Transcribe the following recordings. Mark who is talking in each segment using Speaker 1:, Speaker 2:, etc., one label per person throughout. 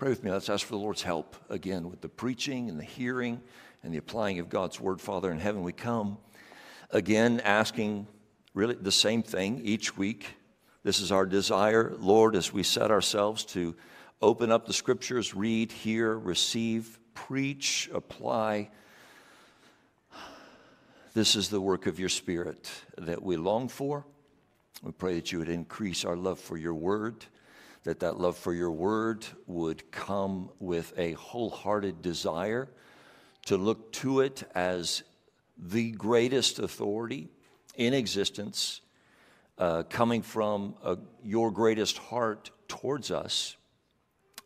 Speaker 1: Pray with me. Let's ask for the Lord's help again with the preaching and the hearing and the applying of God's word. Father in heaven, we come again asking really the same thing each week. This is our desire, Lord, as we set ourselves to open up the scriptures, read, hear, receive, preach, apply. This is the work of your Spirit that we long for. We pray that you would increase our love for your word that that love for your word would come with a wholehearted desire to look to it as the greatest authority in existence, uh, coming from uh, your greatest heart towards us,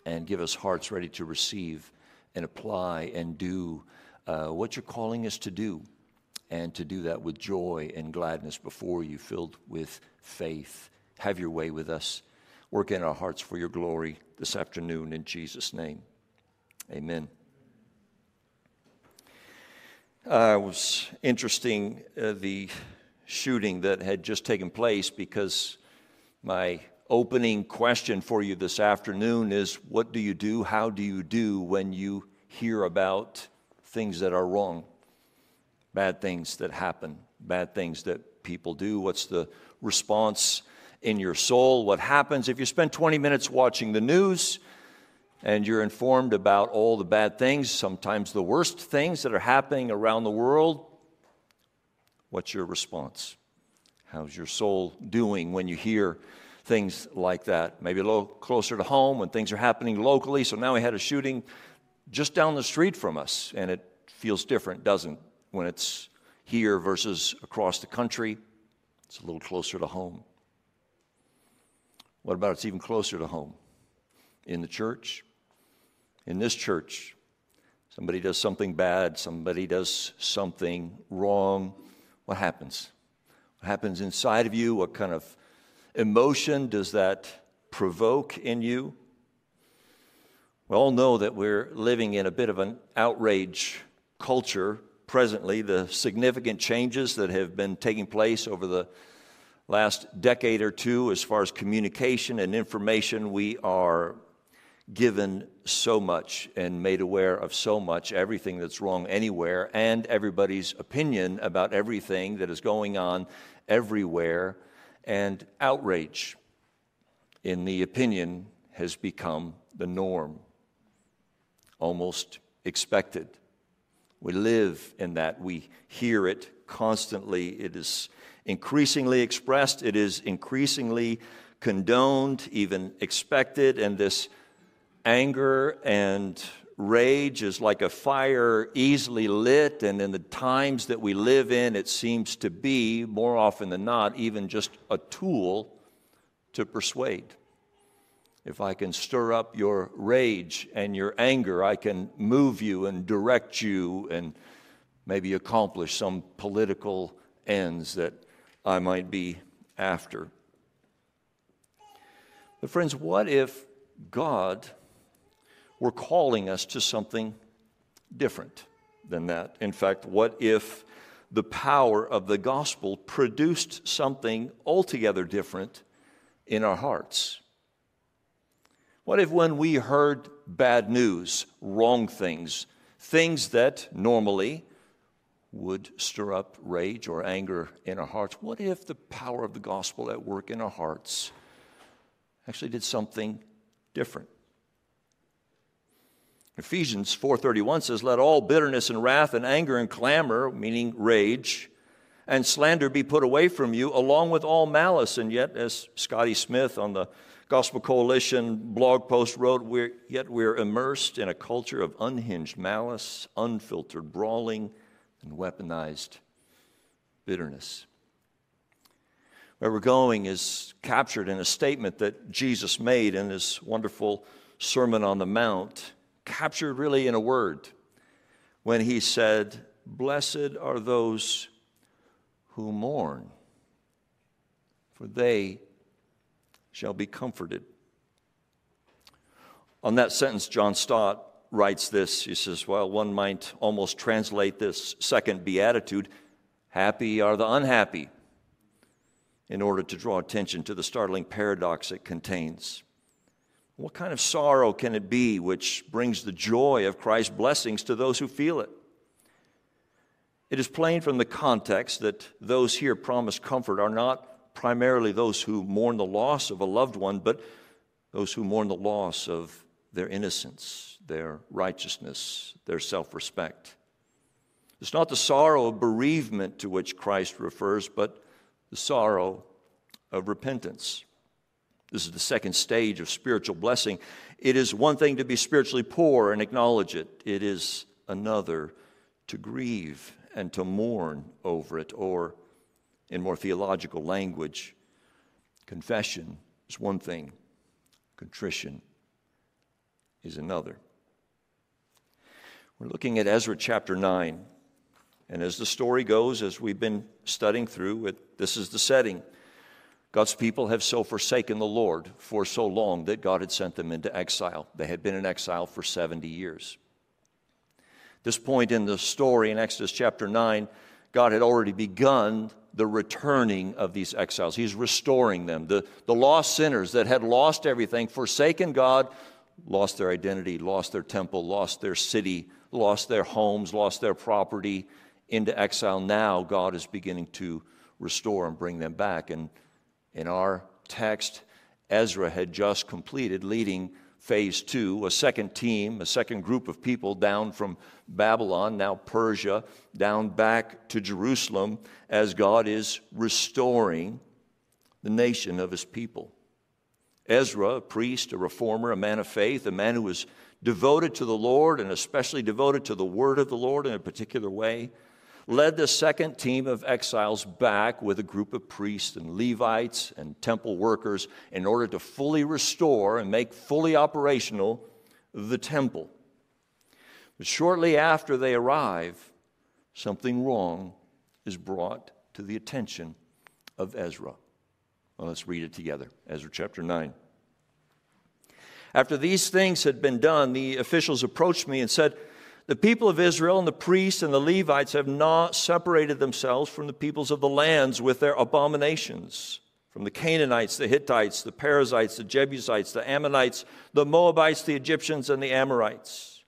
Speaker 1: and give us hearts ready to receive and apply and do uh, what you're calling us to do, and to do that with joy and gladness before you, filled with faith. Have your way with us. Work in our hearts for your glory this afternoon in Jesus' name. Amen. Uh, it was interesting uh, the shooting that had just taken place because my opening question for you this afternoon is what do you do? How do you do when you hear about things that are wrong? Bad things that happen, bad things that people do. What's the response in your soul. What happens if you spend 20 minutes watching the news and you're informed about all the bad things, sometimes the worst things that are happening around the world? What's your response? How's your soul doing when you hear things like that? Maybe a little closer to home when things are happening locally. So now we had a shooting just down the street from us, and it feels different, doesn't when it's here versus across the country. It's a little closer to home. What about it's even closer to home? In the church? In this church, somebody does something bad, somebody does something wrong. What happens? What happens inside of you? What kind of emotion does that provoke in you? We all know that we're living in a bit of an outrage culture presently. The significant changes that have been taking place over the last decade or two as far as communication and information. We are given so much and made aware of so much, everything that's wrong anywhere, and everybody's opinion about everything that is going on everywhere. And outrage in the opinion has become the norm, almost expected. We live in that, we hear it constantly. It is increasingly expressed, it is increasingly condoned, even expected, and this anger and rage is like a fire easily lit, and in the times that we live in, it seems to be, more often than not, even just a tool to persuade. If I can stir up your rage and your anger, I can move you and direct you and maybe accomplish some political ends that I might be after. But, friends, what if God were calling us to something different than that? In fact, what if the power of the gospel produced something altogether different in our hearts? What if, when we heard bad news, wrong things, things that normally would stir up rage or anger in our hearts. What if the power of the gospel at work in our hearts actually did something different? Ephesians 4:31 says let all bitterness and wrath and anger and clamor meaning rage and slander be put away from you along with all malice and yet as Scotty Smith on the Gospel Coalition blog post wrote we're, yet we're immersed in a culture of unhinged malice unfiltered brawling and weaponized bitterness. Where we're going is captured in a statement that Jesus made in his wonderful Sermon on the Mount, captured really in a word when he said, Blessed are those who mourn, for they shall be comforted. On that sentence, John Stott writes this. He says, Well, one might almost translate this second beatitude happy are the unhappy, in order to draw attention to the startling paradox it contains. What kind of sorrow can it be which brings the joy of Christ's blessings to those who feel it? It is plain from the context that those here promised comfort are not primarily those who mourn the loss of a loved one, but those who mourn the loss of their innocence, their righteousness, their self respect. It's not the sorrow of bereavement to which Christ refers, but the sorrow of repentance. This is the second stage of spiritual blessing. It is one thing to be spiritually poor and acknowledge it, it is another to grieve and to mourn over it, or in more theological language, confession is one thing, contrition is another. We're looking at Ezra chapter 9. And as the story goes, as we've been studying through it, this is the setting. God's people have so forsaken the Lord for so long that God had sent them into exile. They had been in exile for 70 years. This point in the story in Exodus chapter 9, God had already begun the returning of these exiles. He's restoring them. The, the lost sinners that had lost everything, forsaken God, lost their identity, lost their temple, lost their city, lost their homes, lost their property, into exile. Now God is beginning to restore and bring them back. And in our text, Ezra had just completed leading phase two, a second team, a second group of people down from Babylon, now Persia, down back to Jerusalem as God is restoring the nation of his people. Ezra, a priest, a reformer, a man of faith, a man who was devoted to the Lord and especially devoted to the word of the Lord in a particular way, led the second team of exiles back with a group of priests and Levites and temple workers in order to fully restore and make fully operational the temple. But shortly after they arrive, something wrong is brought to the attention of Ezra. Well, let's read it together. Ezra chapter 9. After these things had been done, the officials approached me and said, the people of Israel and the priests and the Levites have not separated themselves from the peoples of the lands with their abominations. From the Canaanites, the Hittites, the Perizzites, the Jebusites, the Ammonites, the Moabites, the Egyptians, and the Amorites.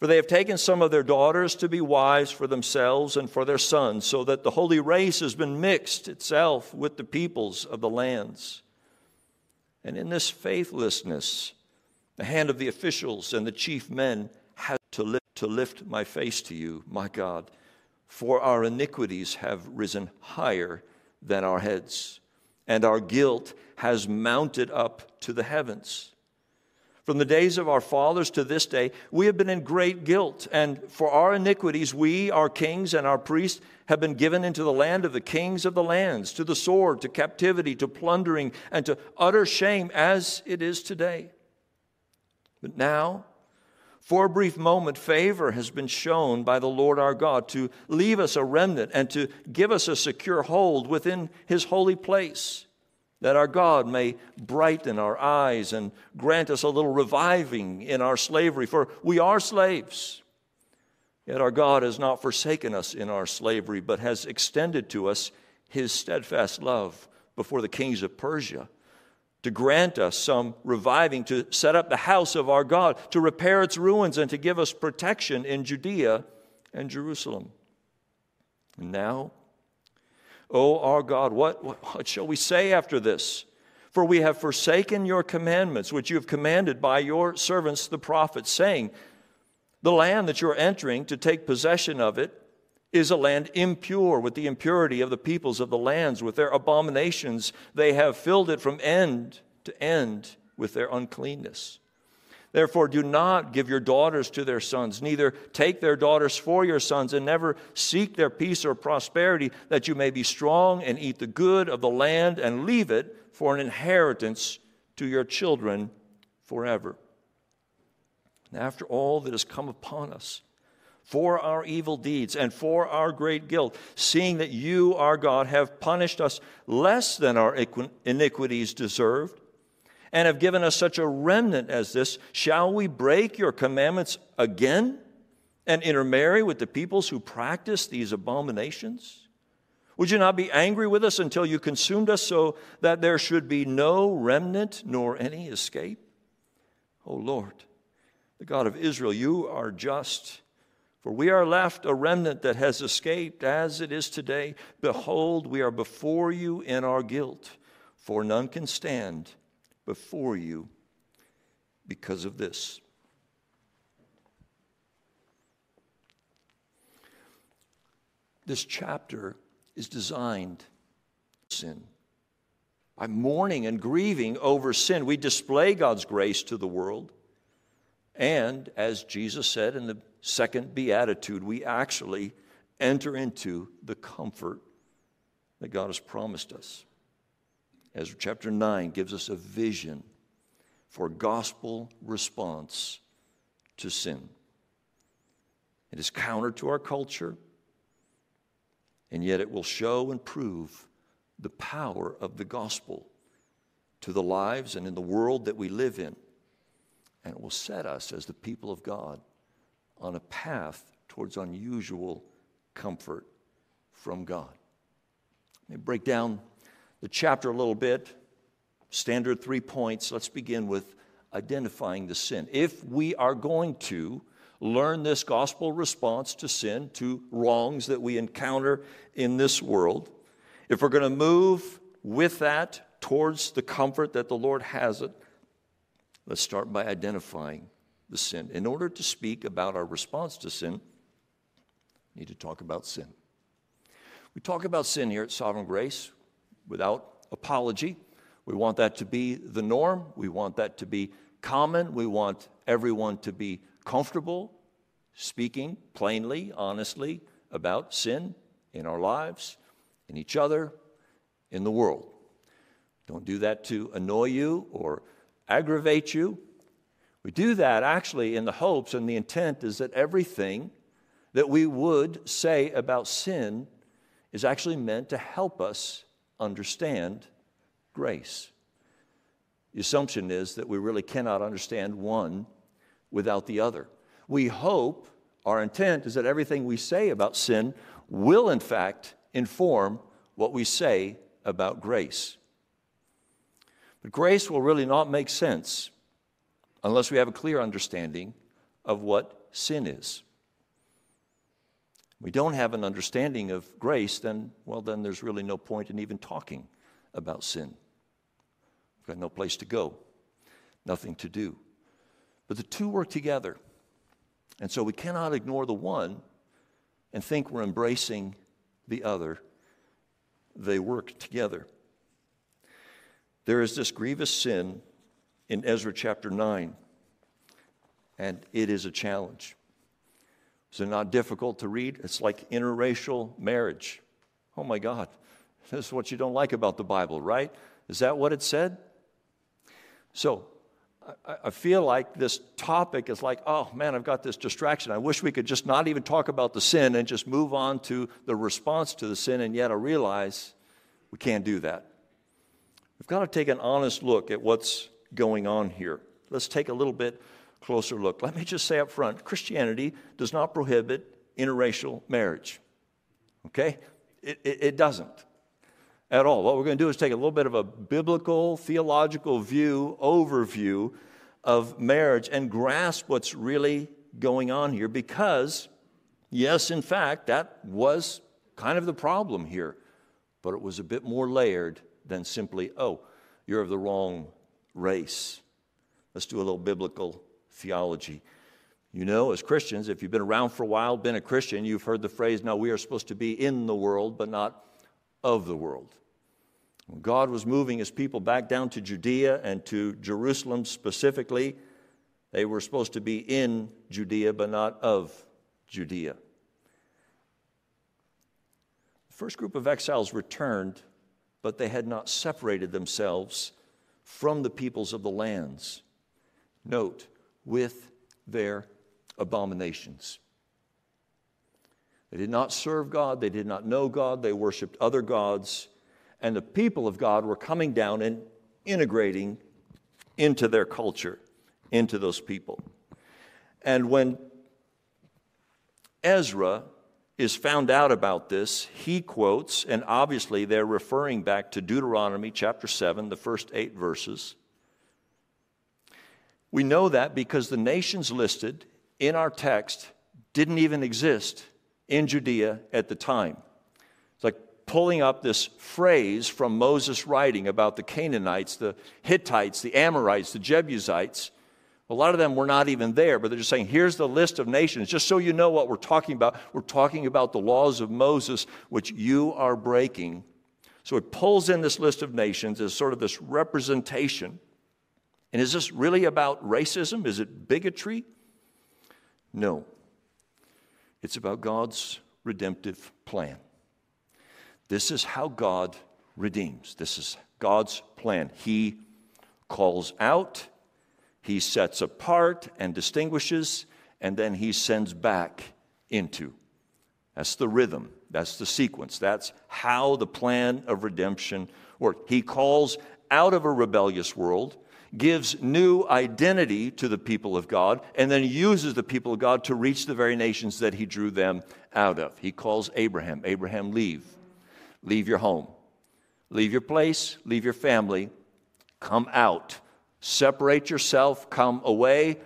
Speaker 1: For they have taken some of their daughters to be wives for themselves and for their sons, so that the holy race has been mixed itself with the peoples of the lands. And in this faithlessness, the hand of the officials and the chief men to lift, to lift my face to you, my God, for our iniquities have risen higher than our heads, and our guilt has mounted up to the heavens. From the days of our fathers to this day, we have been in great guilt, and for our iniquities, we, our kings, and our priests have been given into the land of the kings of the lands, to the sword, to captivity, to plundering, and to utter shame, as it is today. But now, for a brief moment, favor has been shown by the Lord our God to leave us a remnant and to give us a secure hold within his holy place, that our God may brighten our eyes and grant us a little reviving in our slavery, for we are slaves. Yet our God has not forsaken us in our slavery, but has extended to us his steadfast love before the kings of Persia to grant us some reviving, to set up the house of our God, to repair its ruins, and to give us protection in Judea and Jerusalem. And now, O our God, what, what, what shall we say after this? For we have forsaken your commandments, which you have commanded by your servants the prophets, saying, The land that you're entering to take possession of it is a land impure with the impurity of the peoples of the lands. With their abominations, they have filled it from end to end with their uncleanness. Therefore, do not give your daughters to their sons, neither take their daughters for your sons, and never seek their peace or prosperity, that you may be strong and eat the good of the land and leave it for an inheritance to your children forever. And after all that has come upon us, for our evil deeds and for our great guilt, seeing that you, our God, have punished us less than our iniquities deserved, and have given us such a remnant as this, shall we break your commandments again and intermarry with the peoples who practice these abominations? Would you not be angry with us until you consumed us so that there should be no remnant nor any escape? O Lord, the God of Israel, you are just. For we are left a remnant that has escaped as it is today. Behold, we are before you in our guilt, for none can stand before you because of this. This chapter is designed sin. By mourning and grieving over sin, we display God's grace to the world. And as Jesus said in the second beatitude, we actually enter into the comfort that God has promised us. Ezra chapter 9 gives us a vision for gospel response to sin. It is counter to our culture, and yet it will show and prove the power of the gospel to the lives and in the world that we live in. And it will set us as the people of God on a path towards unusual comfort from God. Let me break down the chapter a little bit. Standard three points. Let's begin with identifying the sin. If we are going to learn this gospel response to sin, to wrongs that we encounter in this world, if we're going to move with that towards the comfort that the Lord has it, let's start by identifying the sin. In order to speak about our response to sin, we need to talk about sin. We talk about sin here at Sovereign Grace without apology. We want that to be the norm. We want that to be common. We want everyone to be comfortable speaking plainly, honestly about sin in our lives, in each other, in the world. Don't do that to annoy you or aggravate you. We do that actually in the hopes and the intent is that everything that we would say about sin is actually meant to help us understand grace. The assumption is that we really cannot understand one without the other. We hope, our intent is that everything we say about sin will, in fact, inform what we say about grace. But grace will really not make sense unless we have a clear understanding of what sin is. We don't have an understanding of grace, then, well, then there's really no point in even talking about sin. We've got no place to go, nothing to do. But the two work together. And so we cannot ignore the one and think we're embracing the other. They work together. There is this grievous sin in Ezra chapter 9, and it is a challenge. Is it not difficult to read? It's like interracial marriage. Oh my God, this is what you don't like about the Bible, right? Is that what it said? So, I feel like this topic is like, oh man, I've got this distraction. I wish we could just not even talk about the sin and just move on to the response to the sin, and yet I realize we can't do that. We've got to take an honest look at what's going on here. Let's take a little bit closer look. Let me just say up front Christianity does not prohibit interracial marriage. Okay? It, it, it doesn't at all. What we're going to do is take a little bit of a biblical, theological view, overview of marriage, and grasp what's really going on here because, yes, in fact, that was kind of the problem here, but it was a bit more layered than simply, oh, you're of the wrong race. Let's do a little biblical theology. You know, as Christians, if you've been around for a while, been a Christian, you've heard the phrase, now we are supposed to be in the world, but not of the world. When God was moving his people back down to Judea and to Jerusalem specifically, they were supposed to be in Judea, but not of Judea. The first group of exiles returned, but they had not separated themselves from the peoples of the lands. Note, with their abominations. They did not serve God, they did not know God, they worshiped other gods, and the people of God were coming down and integrating into their culture, into those people. And when Ezra is found out about this, he quotes, and obviously they're referring back to Deuteronomy chapter 7, the first eight verses. We know that because the nations listed in our text didn't even exist in Judea at the time. It's like pulling up this phrase from Moses' writing about the Canaanites, the Hittites, the Amorites, the Jebusites. A lot of them were not even there, but they're just saying, here's the list of nations. Just so you know what we're talking about, we're talking about the laws of Moses, which you are breaking. So it pulls in this list of nations as sort of this representation. And is this really about racism? Is it bigotry? No. It's about God's redemptive plan. This is how God redeems. This is God's plan. He calls out, He sets apart and distinguishes, and then He sends back into. That's the rhythm. That's the sequence. That's how the plan of redemption works. He calls out of a rebellious world gives new identity to the people of God, and then uses the people of God to reach the very nations that he drew them out of. He calls Abraham Abraham, leave. Leave your home. Leave your place. Leave your family. Come out. Separate yourself. Come away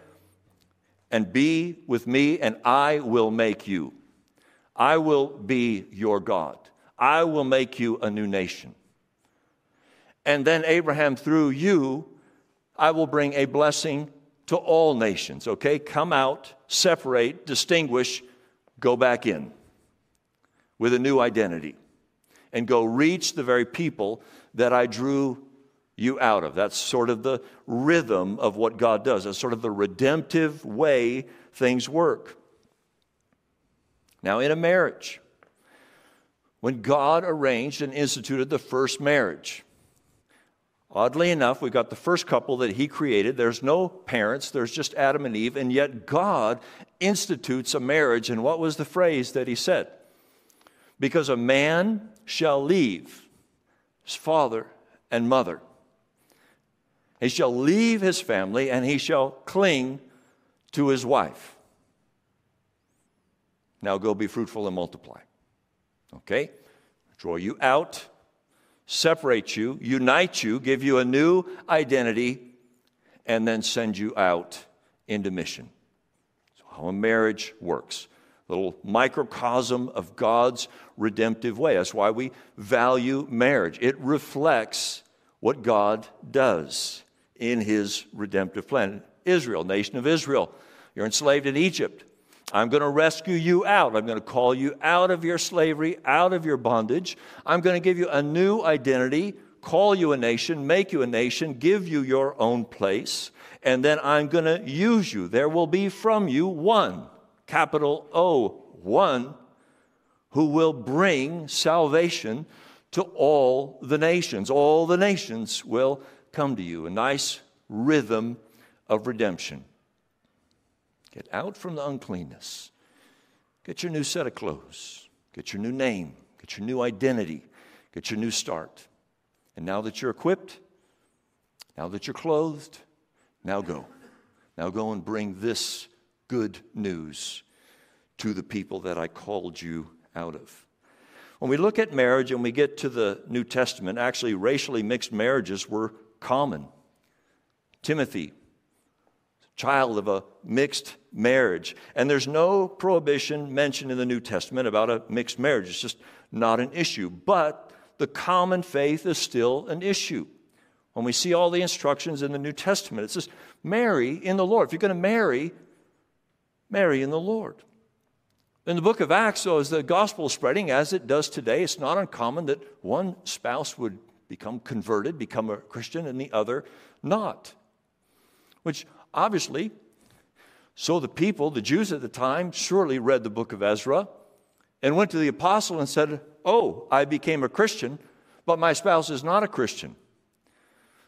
Speaker 1: and be with me, and I will make you. I will be your God. I will make you a new nation. And then Abraham, through you, I will bring a blessing to all nations. Okay? Come out, separate, distinguish, go back in with a new identity and go reach the very people that I drew you out of. That's sort of the rhythm of what God does. That's sort of the redemptive way things work. Now, in a marriage, when God arranged and instituted the first marriage, Oddly enough, we've got the first couple that he created. There's no parents, there's just Adam and Eve, and yet God institutes a marriage. And what was the phrase that he said? Because a man shall leave his father and mother, he shall leave his family, and he shall cling to his wife. Now go be fruitful and multiply. Okay? Draw you out separate you, unite you, give you a new identity, and then send you out into mission. So, how a marriage works. A little microcosm of God's redemptive way. That's why we value marriage. It reflects what God does in his redemptive plan. Israel, nation of Israel, you're enslaved in Egypt. I'm going to rescue you out. I'm going to call you out of your slavery, out of your bondage. I'm going to give you a new identity, call you a nation, make you a nation, give you your own place, and then I'm going to use you. There will be from you one, capital O, one, who will bring salvation to all the nations. All the nations will come to you. A nice rhythm of redemption. Get out from the uncleanness. Get your new set of clothes. Get your new name. Get your new identity. Get your new start. And now that you're equipped, now that you're clothed, now go. Now go and bring this good news to the people that I called you out of. When we look at marriage and we get to the New Testament, actually, racially mixed marriages were common. Timothy child of a mixed marriage. And there's no prohibition mentioned in the New Testament about a mixed marriage. It's just not an issue. But the common faith is still an issue. When we see all the instructions in the New Testament, it says, marry in the Lord. If you're going to marry, marry in the Lord. In the book of Acts, though, as the gospel is spreading, as it does today, it's not uncommon that one spouse would become converted, become a Christian, and the other not. Which Obviously, so the people, the Jews at the time, surely read the book of Ezra and went to the apostle and said, Oh, I became a Christian, but my spouse is not a Christian.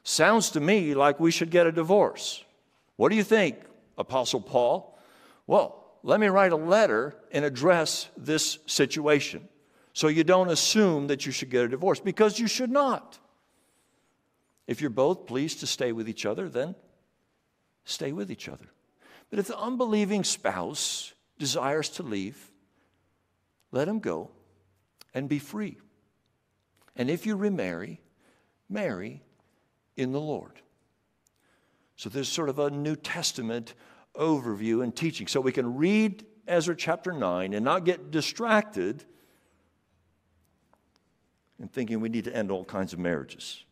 Speaker 1: Sounds to me like we should get a divorce. What do you think, Apostle Paul? Well, let me write a letter and address this situation so you don't assume that you should get a divorce because you should not. If you're both pleased to stay with each other, then stay with each other. But if the unbelieving spouse desires to leave, let him go and be free. And if you remarry, marry in the Lord. So there's sort of a New Testament overview and teaching. So we can read Ezra chapter 9 and not get distracted in thinking we need to end all kinds of marriages.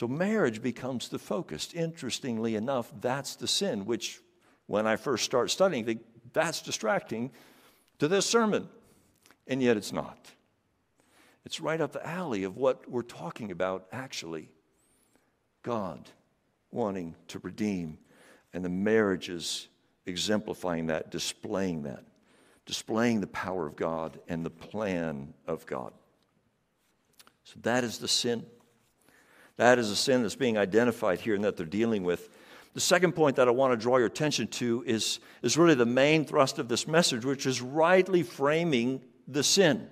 Speaker 1: So marriage becomes the focus. Interestingly enough, that's the sin, which when I first start studying, that's distracting to this sermon. And yet it's not. It's right up the alley of what we're talking about, actually. God wanting to redeem, and the marriages exemplifying that, displaying that, displaying the power of God and the plan of God. So that is the sin. That is a sin that's being identified here and that they're dealing with. The second point that I want to draw your attention to is, is really the main thrust of this message, which is rightly framing the sin.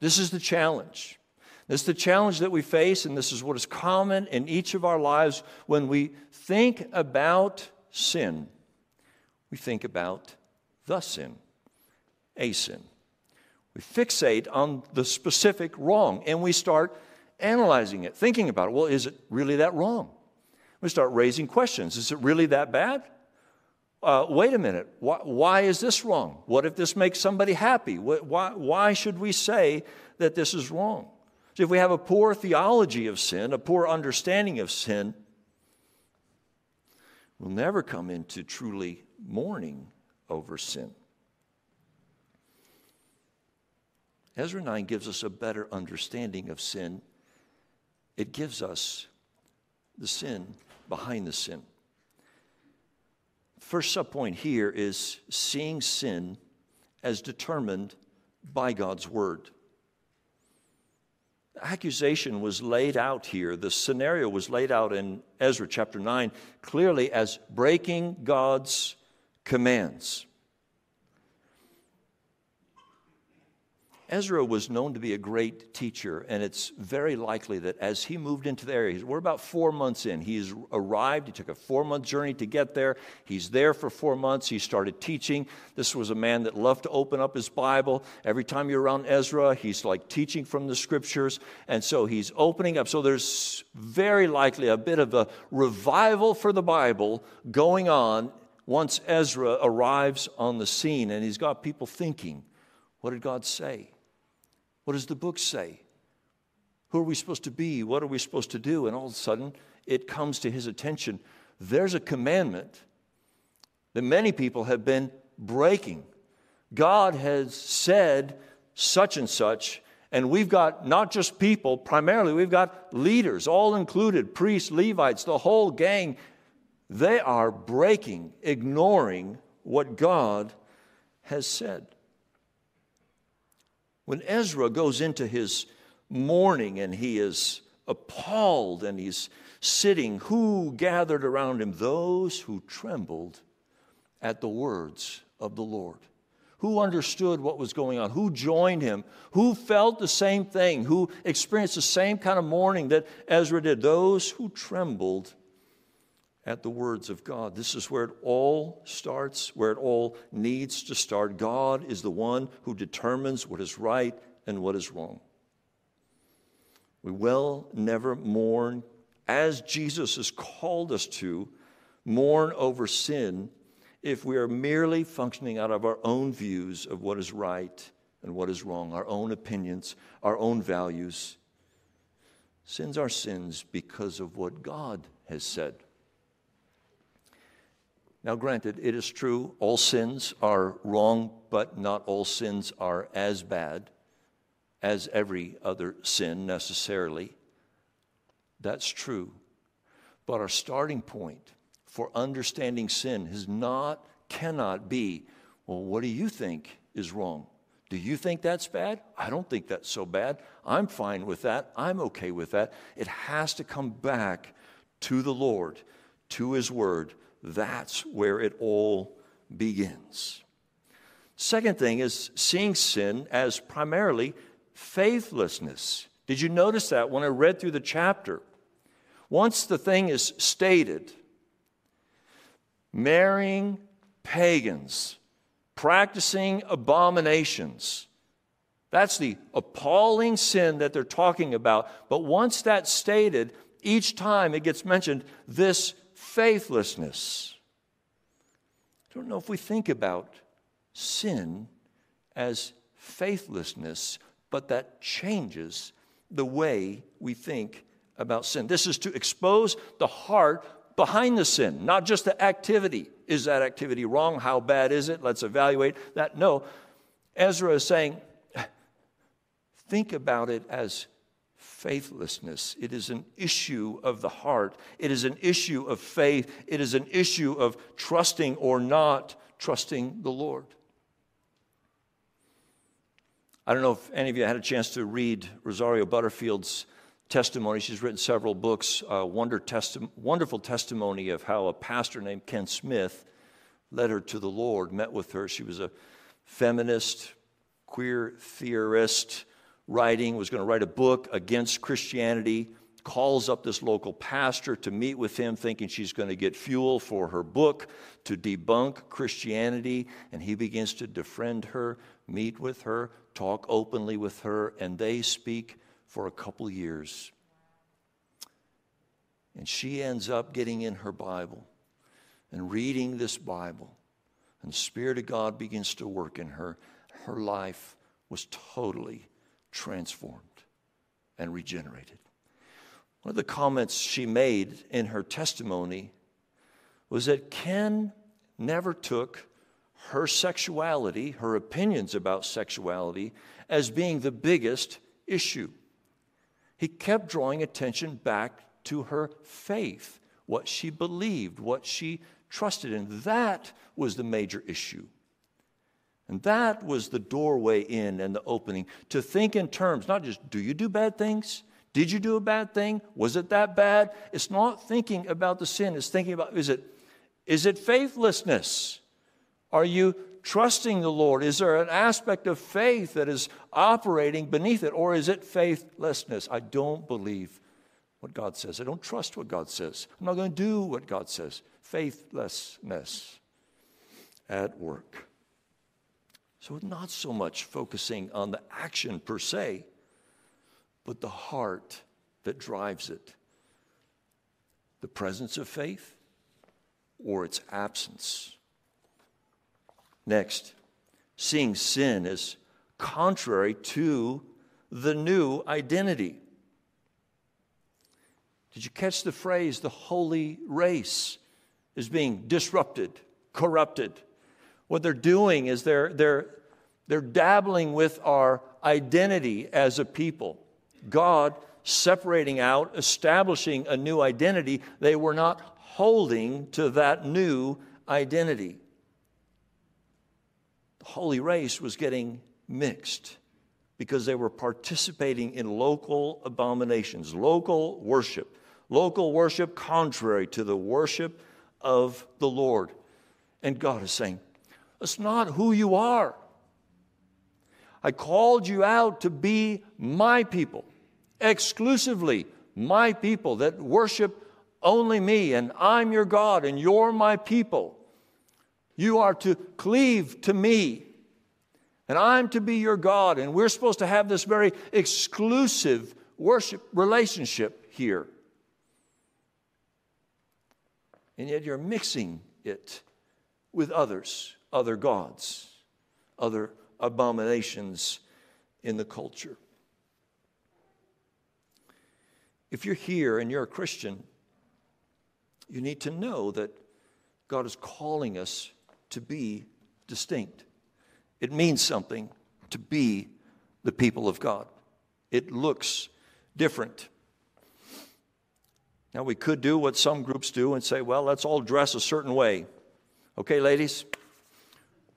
Speaker 1: This is the challenge. This is the challenge that we face, and this is what is common in each of our lives when we think about sin. We think about the sin, a sin. We fixate on the specific wrong and we start analyzing it, thinking about it. Well, is it really that wrong? We start raising questions. Is it really that bad? Uh, wait a minute. Why, why, is this wrong? What if this makes somebody happy? Why, why should we say that this is wrong? So if we have a poor theology of sin, a poor understanding of sin, we'll never come into truly mourning over sin. Ezra 9 gives us a better understanding of sin. It gives us the sin behind the sin. First subpoint here is seeing sin as determined by God's word accusation was laid out here, the scenario was laid out in Ezra chapter 9 clearly as breaking God's commands. Ezra was known to be a great teacher, and it's very likely that as he moved into the area, we're about four months in. He's arrived, he took a four month journey to get there. He's there for four months. He started teaching. This was a man that loved to open up his Bible. Every time you're around Ezra, he's like teaching from the scriptures, and so he's opening up. So there's very likely a bit of a revival for the Bible going on once Ezra arrives on the scene, and he's got people thinking, what did God say? What does the book say? Who are we supposed to be? What are we supposed to do? And all of a sudden, it comes to his attention. There's a commandment that many people have been breaking. God has said such and such, and we've got not just people, primarily, we've got leaders, all included priests, Levites, the whole gang. They are breaking, ignoring what God has said. When Ezra goes into his mourning and he is appalled and he's sitting, who gathered around him? Those who trembled at the words of the Lord. Who understood what was going on? Who joined him? Who felt the same thing? Who experienced the same kind of mourning that Ezra did? Those who trembled at the words of God. This is where it all starts, where it all needs to start. God is the one who determines what is right and what is wrong. We will never mourn as Jesus has called us to mourn over sin if we are merely functioning out of our own views of what is right and what is wrong, our own opinions, our own values. Sins are sins because of what God has said. Now, granted, it is true, all sins are wrong, but not all sins are as bad as every other sin necessarily. That's true. But our starting point for understanding sin is not, cannot be, well, what do you think is wrong? Do you think that's bad? I don't think that's so bad. I'm fine with that. I'm okay with that. It has to come back to the Lord, to His Word, that's where it all begins. Second thing is seeing sin as primarily faithlessness. Did you notice that when I read through the chapter? Once the thing is stated, marrying pagans, practicing abominations, that's the appalling sin that they're talking about. But once that's stated, Each time it gets mentioned, this faithlessness. I don't know if we think about sin as faithlessness, but that changes the way we think about sin. This is to expose the heart behind the sin, not just the activity. Is that activity wrong? How bad is it? Let's evaluate that. No. Ezra is saying, think about it as faithlessness. It is an issue of the heart. It is an issue of faith. It is an issue of trusting or not trusting the Lord. I don't know if any of you had a chance to read Rosario Butterfield's testimony. She's written several books, uh, wonder testi- wonderful testimony of how a pastor named Ken Smith led her to the Lord, met with her. She was a feminist, queer theorist, writing, was going to write a book against Christianity, calls up this local pastor to meet with him, thinking she's going to get fuel for her book to debunk Christianity. And he begins to defriend her, meet with her, talk openly with her, and they speak for a couple years. And she ends up getting in her Bible and reading this Bible. And the Spirit of God begins to work in her. Her life was totally transformed and regenerated. One of the comments she made in her testimony was that Ken never took her sexuality, her opinions about sexuality, as being the biggest issue. He kept drawing attention back to her faith, what she believed, what she trusted in. That was the major issue. And that was the doorway in and the opening to think in terms, not just do you do bad things? Did you do a bad thing? Was it that bad? It's not thinking about the sin, it's thinking about is it, is it faithlessness? Are you trusting the Lord? Is there an aspect of faith that is operating beneath it, or is it faithlessness? I don't believe what God says. I don't trust what God says. I'm not going to do what God says. Faithlessness at work. So, not so much focusing on the action per se, but the heart that drives it. The presence of faith or its absence. Next, seeing sin as contrary to the new identity. Did you catch the phrase, the holy race is being disrupted, corrupted? What they're doing is they're, they're, they're dabbling with our identity as a people. God separating out, establishing a new identity. They were not holding to that new identity The holy race was getting mixed because they were participating in local abominations, local worship, local worship contrary to the worship of the Lord. And God is saying, That's not who you are. I called you out to be my people, exclusively my people that worship only me, and I'm your God, and you're my people. You are to cleave to me. And I'm to be your God. And we're supposed to have this very exclusive worship relationship here. And yet you're mixing it with others, other gods, other abominations in the culture. If you're here and you're a Christian, you need to know that God is calling us to be distinct. It means something to be the people of God. It looks different. Now, we could do what some groups do and say, well, let's all dress a certain way. Okay, ladies?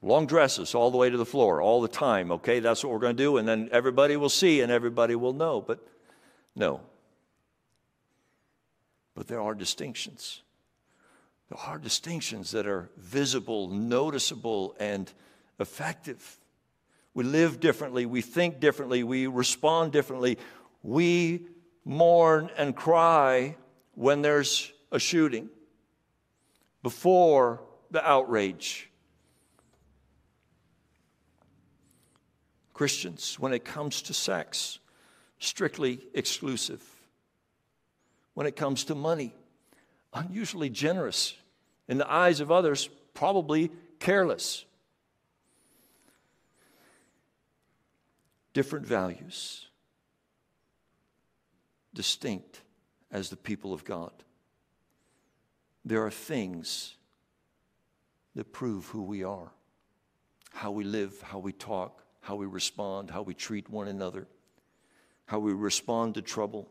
Speaker 1: Long dresses all the way to the floor, all the time. Okay, that's what we're going to do. And then everybody will see and everybody will know. But no. But there are distinctions. There are distinctions that are visible, noticeable, and effective. We live differently, we think differently, we respond differently. We mourn and cry when there's a shooting, before the outrage. Christians, when it comes to sex, strictly exclusive when it comes to money, unusually generous. In the eyes of others, probably careless. Different values, distinct as the people of God. There are things that prove who we are how we live, how we talk, how we respond, how we treat one another, how we respond to trouble.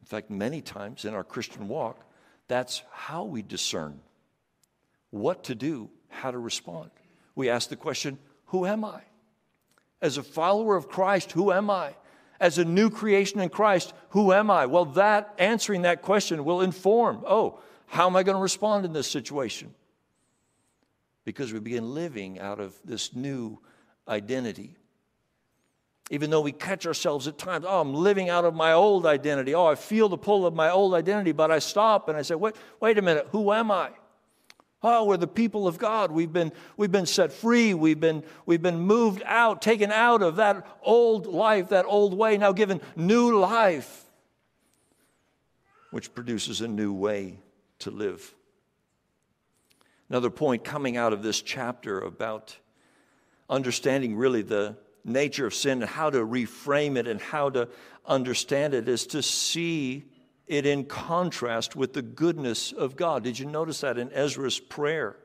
Speaker 1: In fact, many times in our Christian walk, that's how we discern what to do, how to respond. We ask the question, Who am I? As a follower of Christ, who am I? As a new creation in Christ, who am I? Well, that answering that question will inform, oh, how am I going to respond in this situation? Because we begin living out of this new identity. Even though we catch ourselves at times, oh, I'm living out of my old identity. Oh, I feel the pull of my old identity, but I stop and I say, wait, wait a minute, who am I? Oh, we're the people of God. We've been, we've been set free. We've been, we've been moved out, taken out of that old life, that old way, now given new life, which produces a new way to live. Another point coming out of this chapter about understanding really the nature of sin and how to reframe it and how to understand it is to see it in contrast with the goodness of God. Did you notice that in Ezra's prayer?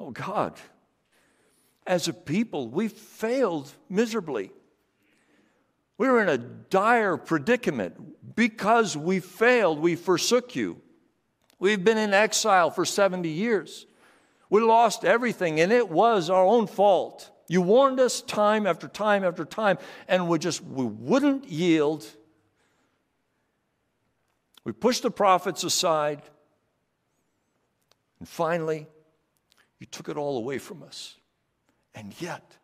Speaker 1: Oh, God, as a people, we failed miserably. We were in a dire predicament because we failed, we forsook you. We've been in exile for 70 years. We lost everything, and it was our own fault. You warned us time after time after time, and we just we wouldn't yield we pushed the prophets aside. And finally, you took it all away from us. And yet,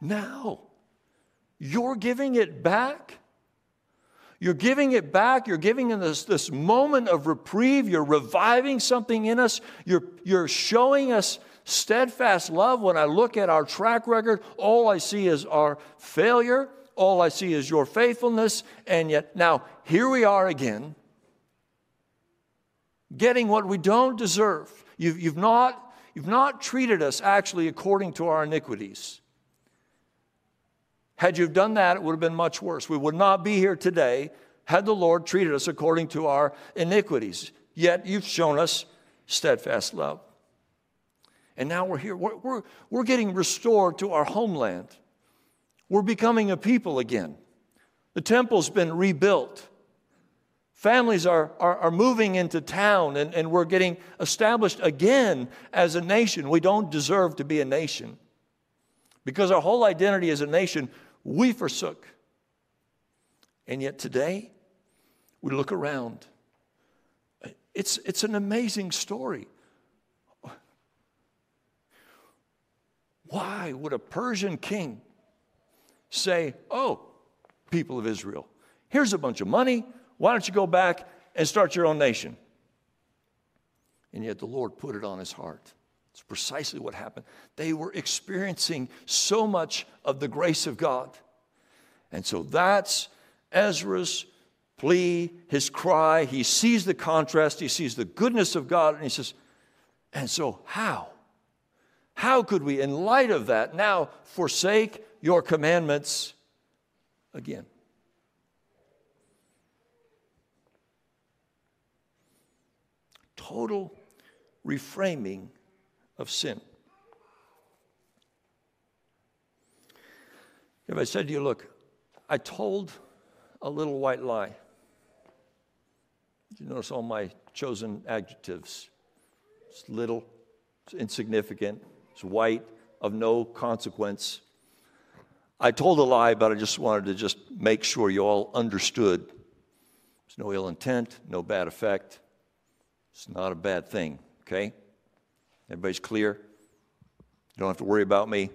Speaker 1: now, you're giving it back. You're giving it back. You're giving us this moment of reprieve. You're reviving something in us. You're, you're showing us steadfast love. When I look at our track record, all I see is our failure. All I see is your faithfulness. And yet, now, here we are again getting what we don't deserve. You've, you've, not, you've not treated us actually according to our iniquities. Had you done that, it would have been much worse. We would not be here today had the Lord treated us according to our iniquities. Yet you've shown us steadfast love. And now we're here. We're, we're, we're getting restored to our homeland. We're becoming a people again. The temple's been rebuilt. Families are, are, are, moving into town and, and we're getting established again as a nation. We don't deserve to be a nation. Because our whole identity as a nation, we forsook. And yet today, we look around. It's, it's an amazing story. Why would a Persian king say, Oh, people of Israel, here's a bunch of money, why don't you go back and start your own nation? And yet the Lord put it on his heart. It's precisely what happened. They were experiencing so much of the grace of God. And so that's Ezra's plea, his cry. He sees the contrast, he sees the goodness of God, and he says, And so, how? How could we, in light of that, now forsake your commandments again? total reframing of sin. If I said to you, look, I told a little white lie. You notice all my chosen adjectives. It's little, it's insignificant, it's white, of no consequence. I told a lie, but I just wanted to just make sure you all understood. There's no ill intent, no bad effect. It's not a bad thing, okay? Everybody's clear? You don't have to worry about me.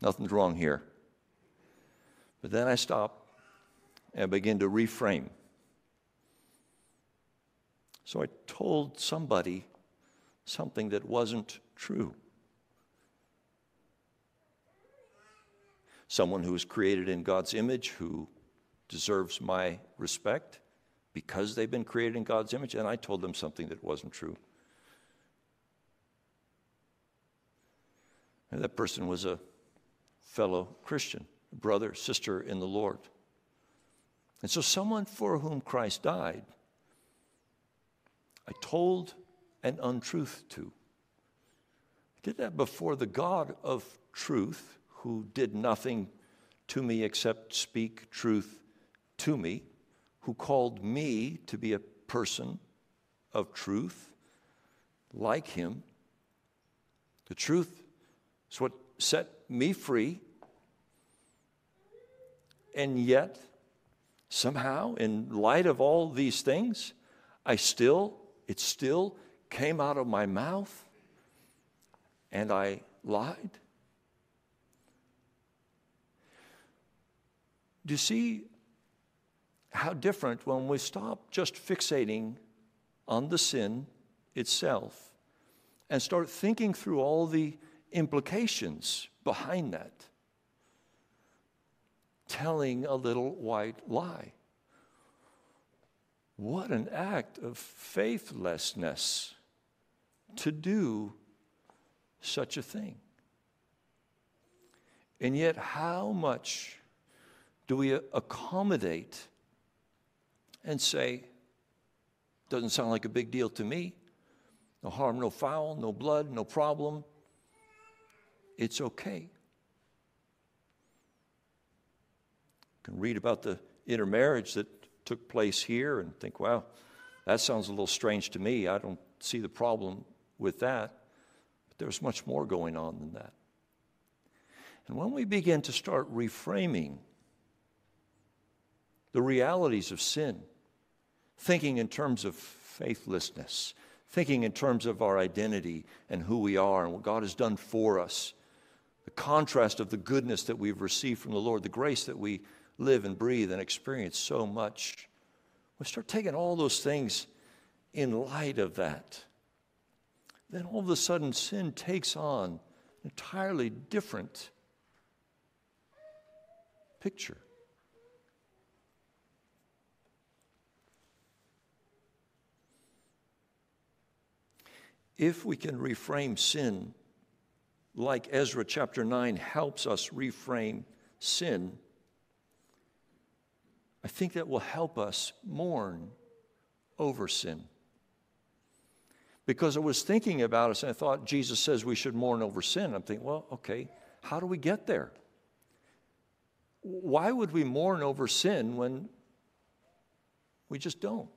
Speaker 1: Nothing's wrong here. But then I stop and begin to reframe. So I told somebody something that wasn't true. Someone who was created in God's image, who deserves my respect because they've been created in God's image, and I told them something that wasn't true. And that person was a fellow Christian, brother, sister in the Lord. And so, someone for whom Christ died, I told an untruth to. I did that before the God of truth, who did nothing to me except speak truth to me, who called me to be a person of truth like him. The truth is what set me free. And yet, somehow, in light of all these things, I still, it still came out of my mouth and I lied. Do you see how different when we stop just fixating on the sin itself and start thinking through all the implications behind that? Telling a little white lie. What an act of faithlessness to do such a thing. And yet, how much do we accommodate and say, doesn't sound like a big deal to me? No harm, no foul, no blood, no problem. It's okay. You can read about the intermarriage that took place here and think, wow, that sounds a little strange to me. I don't see the problem with that. But there's much more going on than that. And when we begin to start reframing the realities of sin, thinking in terms of faithlessness, thinking in terms of our identity and who we are and what God has done for us, the contrast of the goodness that we've received from the Lord, the grace that we live and breathe and experience so much. We start taking all those things in light of that. Then all of a sudden, sin takes on an entirely different picture. if we can reframe sin like Ezra chapter 9 helps us reframe sin, I think that will help us mourn over sin. Because I was thinking about it and I thought Jesus says we should mourn over sin. I'm thinking, well, okay, how do we get there? Why would we mourn over sin when we just don't?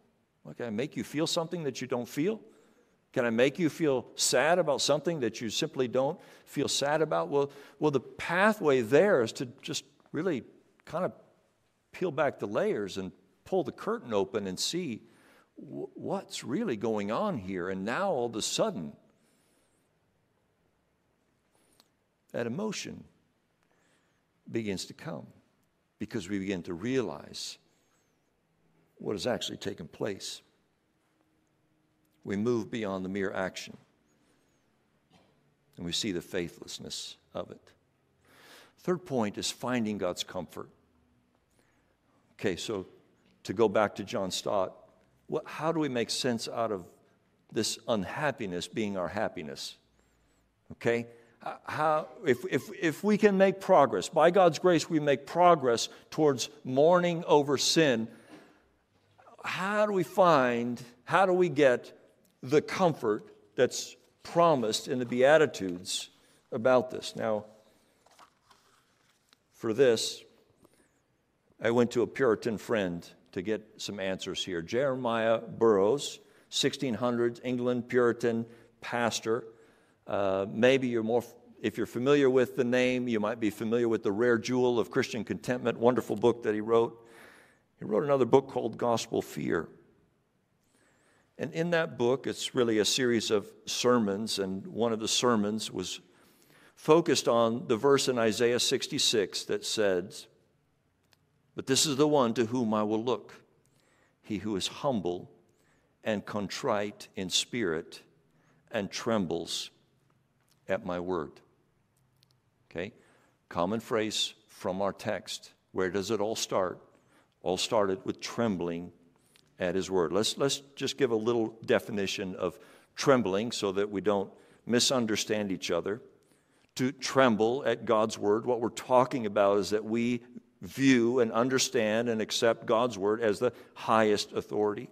Speaker 1: Okay, I make you feel something that you don't feel? Can I make you feel sad about something that you simply don't feel sad about? Well, well, the pathway there is to just really kind of peel back the layers and pull the curtain open and see what's really going on here. And now all of a sudden, that emotion begins to come because we begin to realize what has actually taken place we move beyond the mere action and we see the faithlessness of it. Third point is finding God's comfort. Okay, so to go back to John Stott, what, how do we make sense out of this unhappiness being our happiness? Okay? How, if, if, if we can make progress, by God's grace, we make progress towards mourning over sin, how do we find, how do we get the comfort that's promised in the Beatitudes about this. Now, for this, I went to a Puritan friend to get some answers here. Jeremiah Burroughs, 1600s, England, Puritan pastor. Uh, maybe you're more, if you're familiar with the name, you might be familiar with The Rare Jewel of Christian Contentment, wonderful book that he wrote. He wrote another book called Gospel Fear. And in that book, it's really a series of sermons, and one of the sermons was focused on the verse in Isaiah 66 that says, But this is the one to whom I will look, he who is humble and contrite in spirit and trembles at my word. Okay? Common phrase from our text. Where does it all start? all started with trembling at his word. Let's, let's just give a little definition of trembling so that we don't misunderstand each other. To tremble at God's word, what we're talking about is that we view and understand and accept God's word as the highest authority.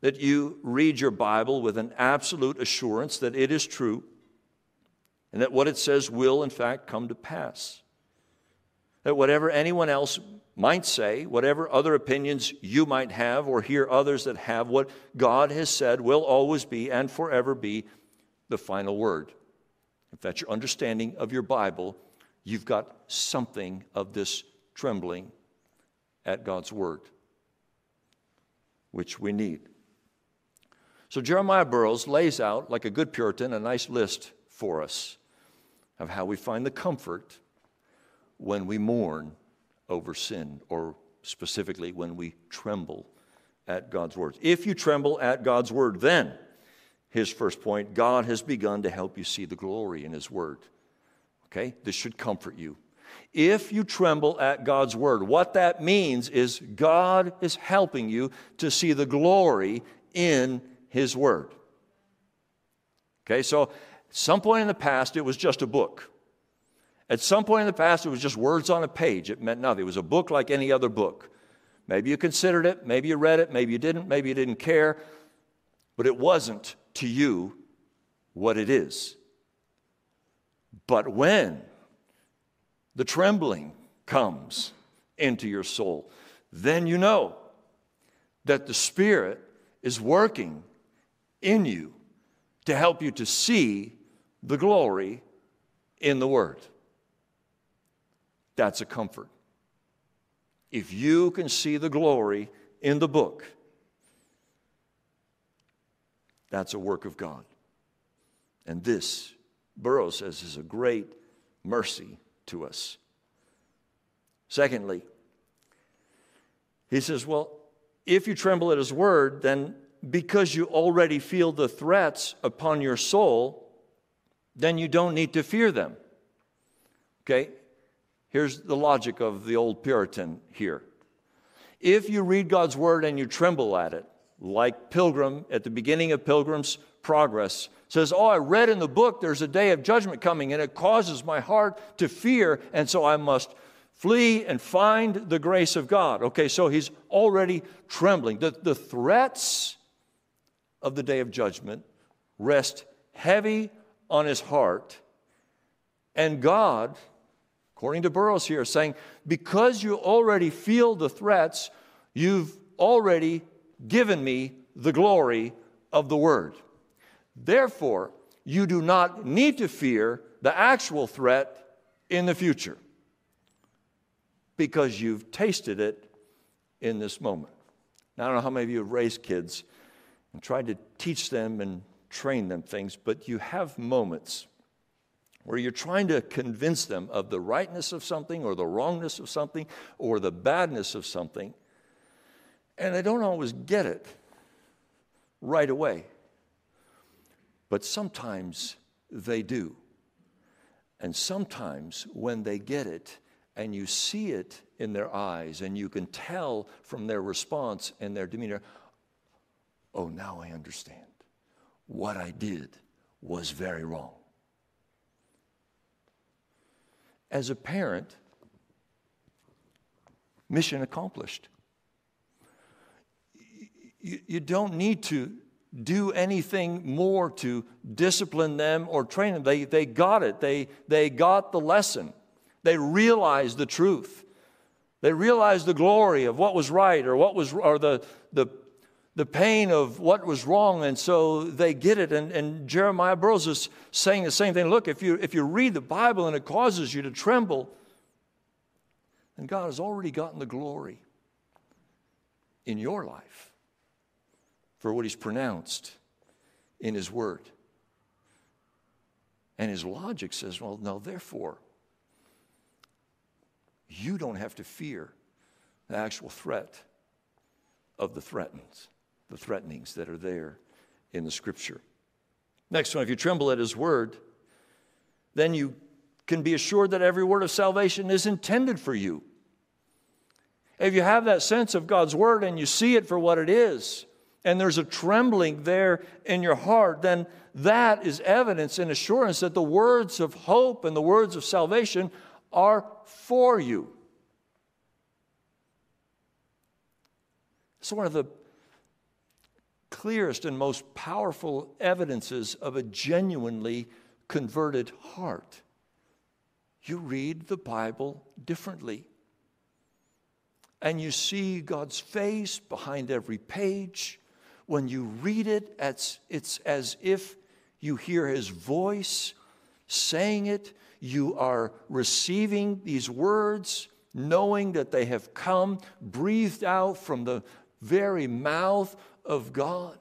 Speaker 1: That you read your Bible with an absolute assurance that it is true and that what it says will, in fact, come to pass. That whatever anyone else might say, whatever other opinions you might have or hear others that have, what God has said will always be and forever be the final word. If that's your understanding of your Bible, you've got something of this trembling at God's word, which we need. So Jeremiah Burroughs lays out, like a good Puritan, a nice list for us of how we find the comfort when we mourn over sin, or specifically when we tremble at God's word. If you tremble at God's word, then, his first point, God has begun to help you see the glory in his word. Okay? This should comfort you. If you tremble at God's word, what that means is God is helping you to see the glory in his word. Okay, so some point in the past, it was just a book. At some point in the past, it was just words on a page. It meant nothing. It was a book like any other book. Maybe you considered it, maybe you read it, maybe you didn't, maybe you didn't care, but it wasn't to you what it is. But when the trembling comes into your soul, then you know that the Spirit is working in you to help you to see the glory in the Word. That's a comfort. If you can see the glory in the book, that's a work of God. And this, Burroughs says, is a great mercy to us. Secondly, he says, well, if you tremble at his word, then because you already feel the threats upon your soul, then you don't need to fear them. Okay? Here's the logic of the old Puritan here. If you read God's word and you tremble at it, like Pilgrim at the beginning of Pilgrim's Progress says, Oh, I read in the book there's a day of judgment coming, and it causes my heart to fear, and so I must flee and find the grace of God. Okay, so he's already trembling. The, the threats of the day of judgment rest heavy on his heart, and God according to Burroughs here, saying, because you already feel the threats, you've already given me the glory of the word. Therefore, you do not need to fear the actual threat in the future because you've tasted it in this moment. Now, I don't know how many of you have raised kids and tried to teach them and train them things, but you have moments where you're trying to convince them of the rightness of something or the wrongness of something or the badness of something, and they don't always get it right away. But sometimes they do. And sometimes when they get it and you see it in their eyes and you can tell from their response and their demeanor, oh, now I understand. What I did was very wrong as a parent, mission accomplished. You, you don't need to do anything more to discipline them or train them. They, they got it, they, they got the lesson, they realized the truth. They realized the glory of what was right or what was or the, the the pain of what was wrong, and so they get it. And, and Jeremiah Burroughs is saying the same thing. Look, if you, if you read the Bible and it causes you to tremble, then God has already gotten the glory in your life for what He's pronounced in His Word. And His logic says, well, now therefore, you don't have to fear the actual threat of the threatens the threatenings that are there in the scripture. Next one, if you tremble at his word, then you can be assured that every word of salvation is intended for you. If you have that sense of God's word and you see it for what it is, and there's a trembling there in your heart, then that is evidence and assurance that the words of hope and the words of salvation are for you. It's one of the clearest and most powerful evidences of a genuinely converted heart. You read the Bible differently. And you see God's face behind every page. When you read it, it's as if you hear His voice saying it. You are receiving these words, knowing that they have come breathed out from the very mouth of God.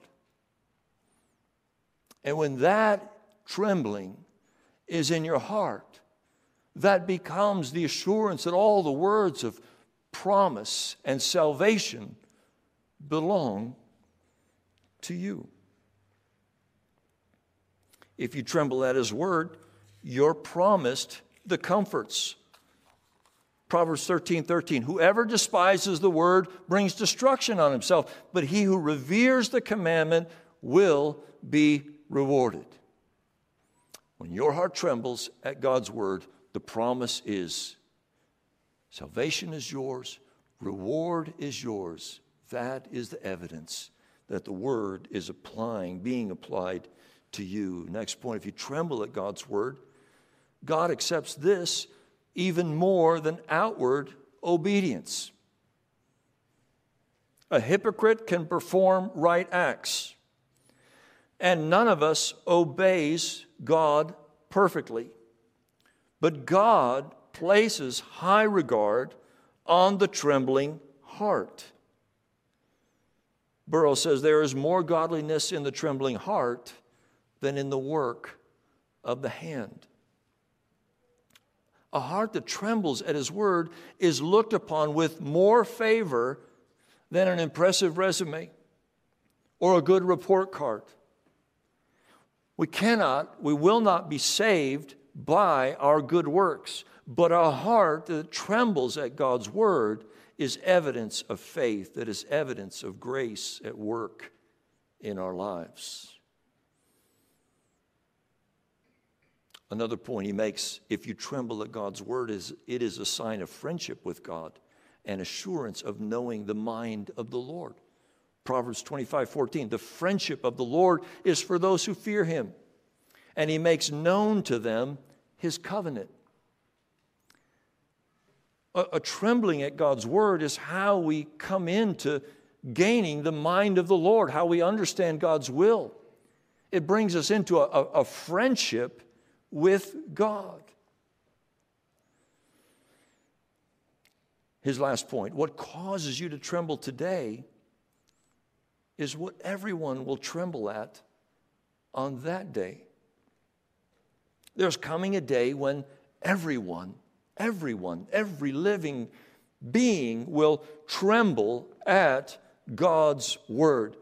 Speaker 1: And when that trembling is in your heart, that becomes the assurance that all the words of promise and salvation belong to you. If you tremble at his word, you're promised the comforts. Proverbs 13 13. Whoever despises the word brings destruction on himself, but he who reveres the commandment will be rewarded. When your heart trembles at God's word, the promise is salvation is yours, reward is yours. That is the evidence that the word is applying, being applied to you. Next point if you tremble at God's word, God accepts this even more than outward obedience. A hypocrite can perform right acts, and none of us obeys God perfectly. But God places high regard on the trembling heart. Burroughs says there is more godliness in the trembling heart than in the work of the hand. A heart that trembles at his word is looked upon with more favor than an impressive resume or a good report card. We cannot, we will not be saved by our good works, but a heart that trembles at God's word is evidence of faith, that is evidence of grace at work in our lives. Another point he makes if you tremble at God's word, is it is a sign of friendship with God and assurance of knowing the mind of the Lord. Proverbs 25 14, the friendship of the Lord is for those who fear him, and he makes known to them his covenant. A, a trembling at God's word is how we come into gaining the mind of the Lord, how we understand God's will. It brings us into a, a, a friendship with God. His last point what causes you to tremble today is what everyone will tremble at on that day. There's coming a day when everyone, everyone, every living being will tremble at God's word.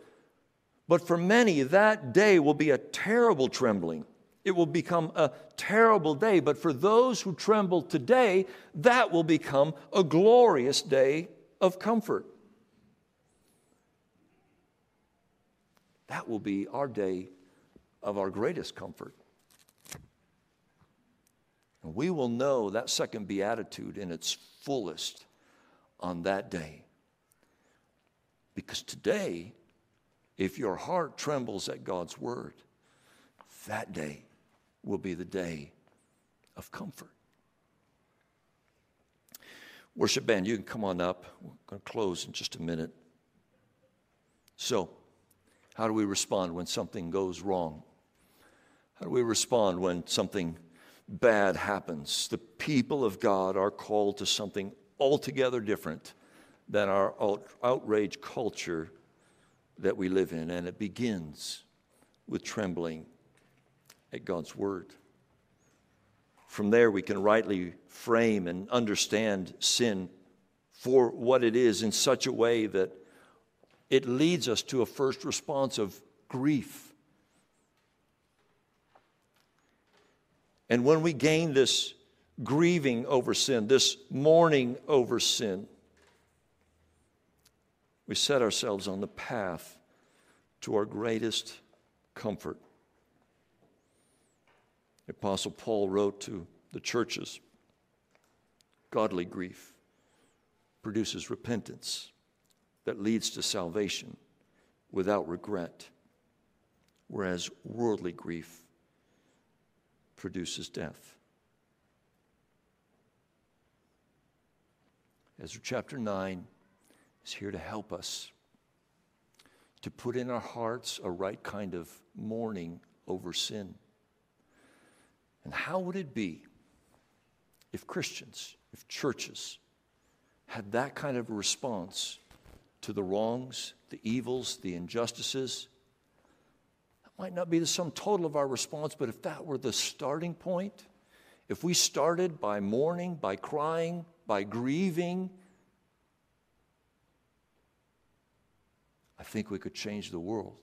Speaker 1: But for many, that day will be a terrible trembling. It will become a terrible day, but for those who tremble today, that will become a glorious day of comfort. That will be our day of our greatest comfort. And we will know that second beatitude in its fullest on that day. Because today, if your heart trembles at God's word, that day will be the day of comfort. Worship band, you can come on up. We're going to close in just a minute. So, how do we respond when something goes wrong? How do we respond when something bad happens? The people of God are called to something altogether different than our out- outrage culture that we live in, and it begins with trembling at God's Word. From there, we can rightly frame and understand sin for what it is in such a way that it leads us to a first response of grief. And when we gain this grieving over sin, this mourning over sin, we set ourselves on the path to our greatest comfort. Apostle Paul wrote to the churches godly grief produces repentance that leads to salvation without regret, whereas worldly grief produces death. Ezra chapter 9 is here to help us to put in our hearts a right kind of mourning over sin. And how would it be if Christians, if churches had that kind of response to the wrongs, the evils, the injustices? That might not be the sum total of our response, but if that were the starting point, if we started by mourning, by crying, by grieving, I think we could change the world.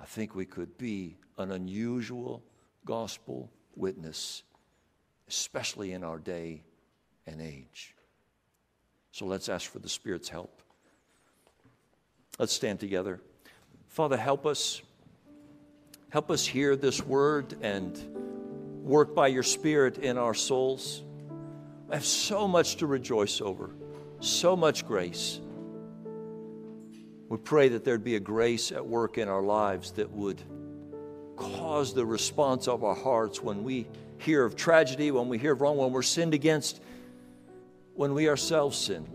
Speaker 1: I think we could be an unusual gospel witness, especially in our day and age. So let's ask for the Spirit's help. Let's stand together. Father, help us. Help us hear this word and work by your Spirit in our souls. I have so much to rejoice over, so much grace. We pray that there'd be a grace at work in our lives that would cause the response of our hearts when we hear of tragedy, when we hear of wrong, when we're sinned against, when we ourselves sin.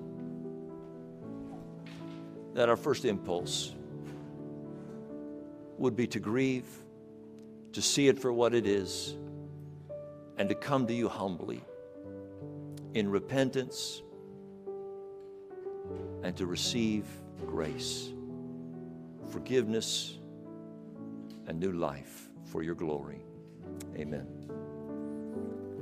Speaker 1: That our first impulse would be to grieve, to see it for what it is, and to come to you humbly in repentance and to receive grace, forgiveness, and new life for your glory. Amen.